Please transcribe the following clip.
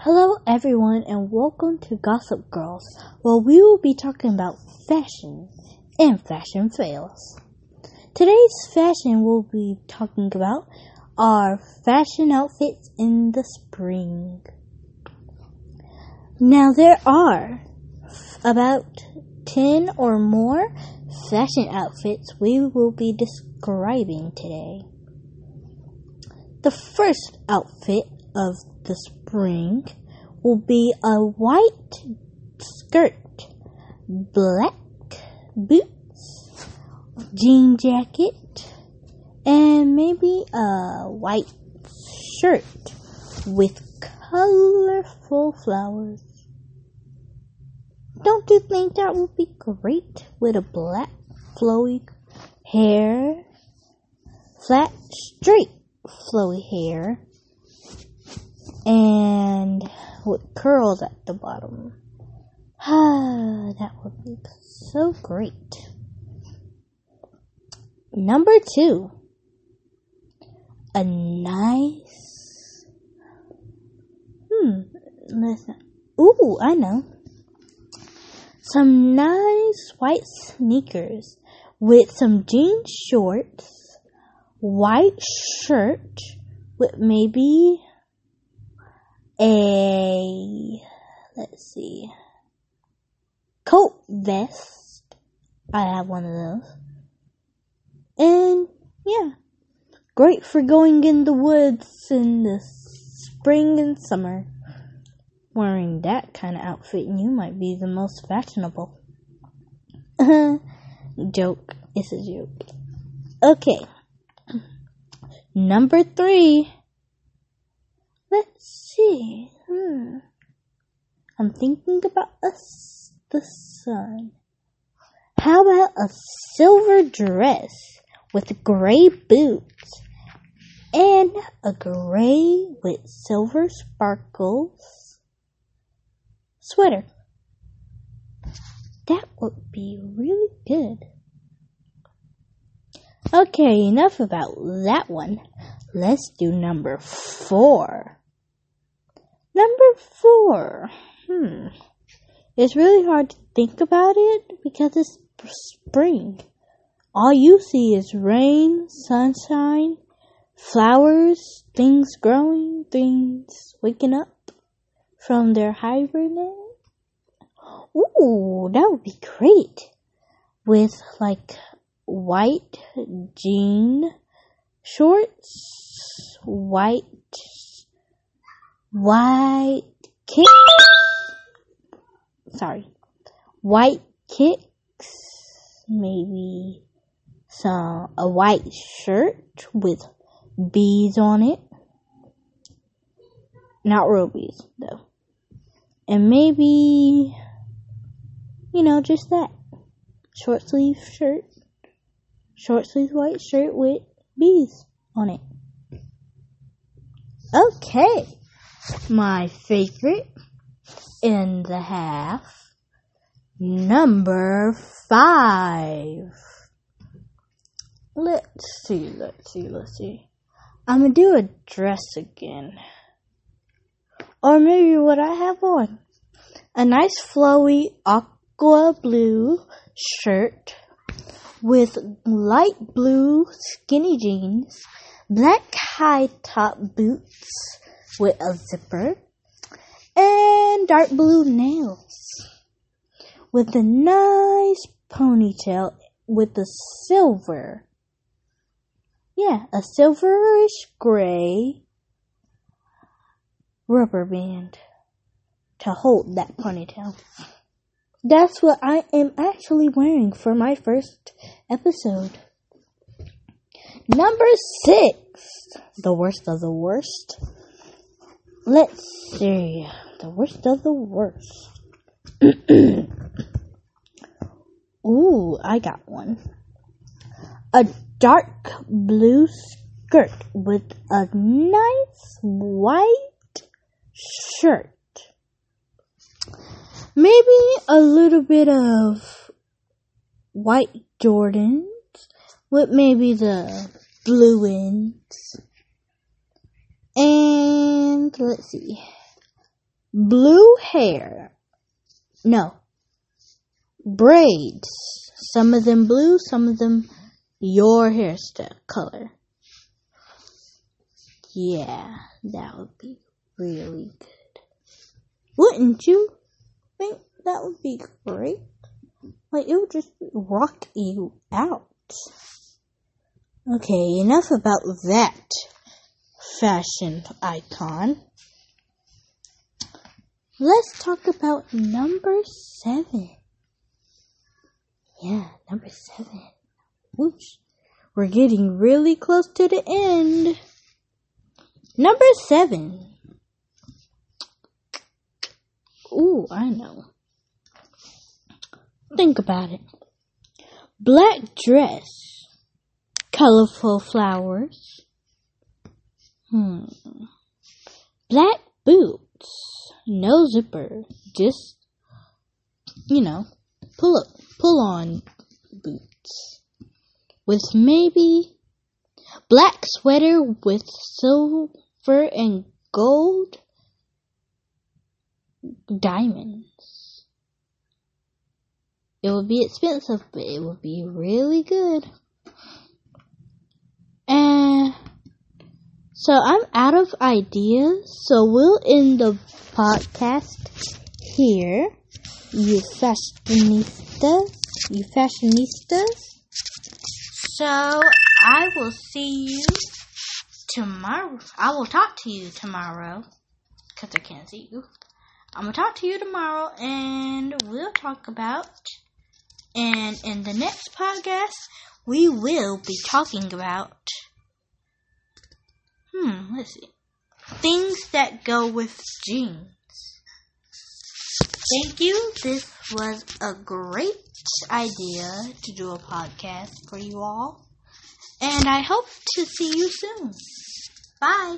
Hello, everyone, and welcome to Gossip Girls, where we will be talking about fashion and fashion fails. Today's fashion we'll be talking about are fashion outfits in the spring. Now, there are about 10 or more fashion outfits we will be describing today. The first outfit of the spring will be a white skirt, black boots, jean jacket, and maybe a white shirt with colorful flowers. Don't you think that would be great with a black flowy hair, flat straight flowy hair, and with curls at the bottom. Ah, that would be so great. Number two, a nice, hmm, listen. Ooh, I know. Some nice white sneakers with some jean shorts, white shirt with maybe a let's see coat vest. I have one of those. And yeah, great for going in the woods in the spring and summer. Wearing that kind of outfit, you might be the most fashionable. joke. It's a joke. Okay. Number three. Let's see. Hmm. I'm thinking about us, the sun. How about a silver dress with gray boots and a gray with silver sparkles sweater? That would be really good. Okay, enough about that one. Let's do number four. Number four. Hmm. It's really hard to think about it because it's spring. All you see is rain, sunshine, flowers, things growing, things waking up from their hibernation. Ooh, that would be great. With like white jean shorts, white white kicks. Sorry, white kicks. Maybe some a white shirt with bees on it. Not real bees though. And maybe you know just that short sleeve shirt, short sleeve white shirt with bees on it. Okay my favorite in the half. Number five. Let's see, let's see, let's see. I'm gonna do a dress again. Or maybe what I have on. A nice flowy aqua blue shirt with light blue skinny jeans, black high top boots, with a zipper and dark blue nails with a nice ponytail with the silver. Yeah, a silverish gray rubber band to hold that ponytail. That's what I am actually wearing for my first episode. Number six, the worst of the worst. Let's see. The worst of the worst. Ooh, I got one. A dark blue skirt with a nice white shirt. Maybe a little bit of white Jordans with maybe the blue ends. And let's see. blue hair. No. Braids. Some of them blue, some of them your hairstyle color. Yeah, that would be really good. Wouldn't you think that would be great? Like, it would just rock you out. Okay, enough about that fashion icon. Let's talk about number seven. Yeah, number seven. Whoosh. We're getting really close to the end. Number seven. Ooh, I know. Think about it. Black dress. Colorful flowers. Hmm. Black boots. No zipper. Just, you know, pull up, pull on boots. With maybe black sweater with silver and gold diamonds. It would be expensive, but it would be really good. And so I'm out of ideas, so we'll end the podcast here. You fashionistas, you fashionistas. So I will see you tomorrow. I will talk to you tomorrow because I can't see you. I'm gonna talk to you tomorrow, and we'll talk about. And in the next podcast, we will be talking about. Hmm, let's see. Things that go with jeans. Thank you. This was a great idea to do a podcast for you all. And I hope to see you soon. Bye.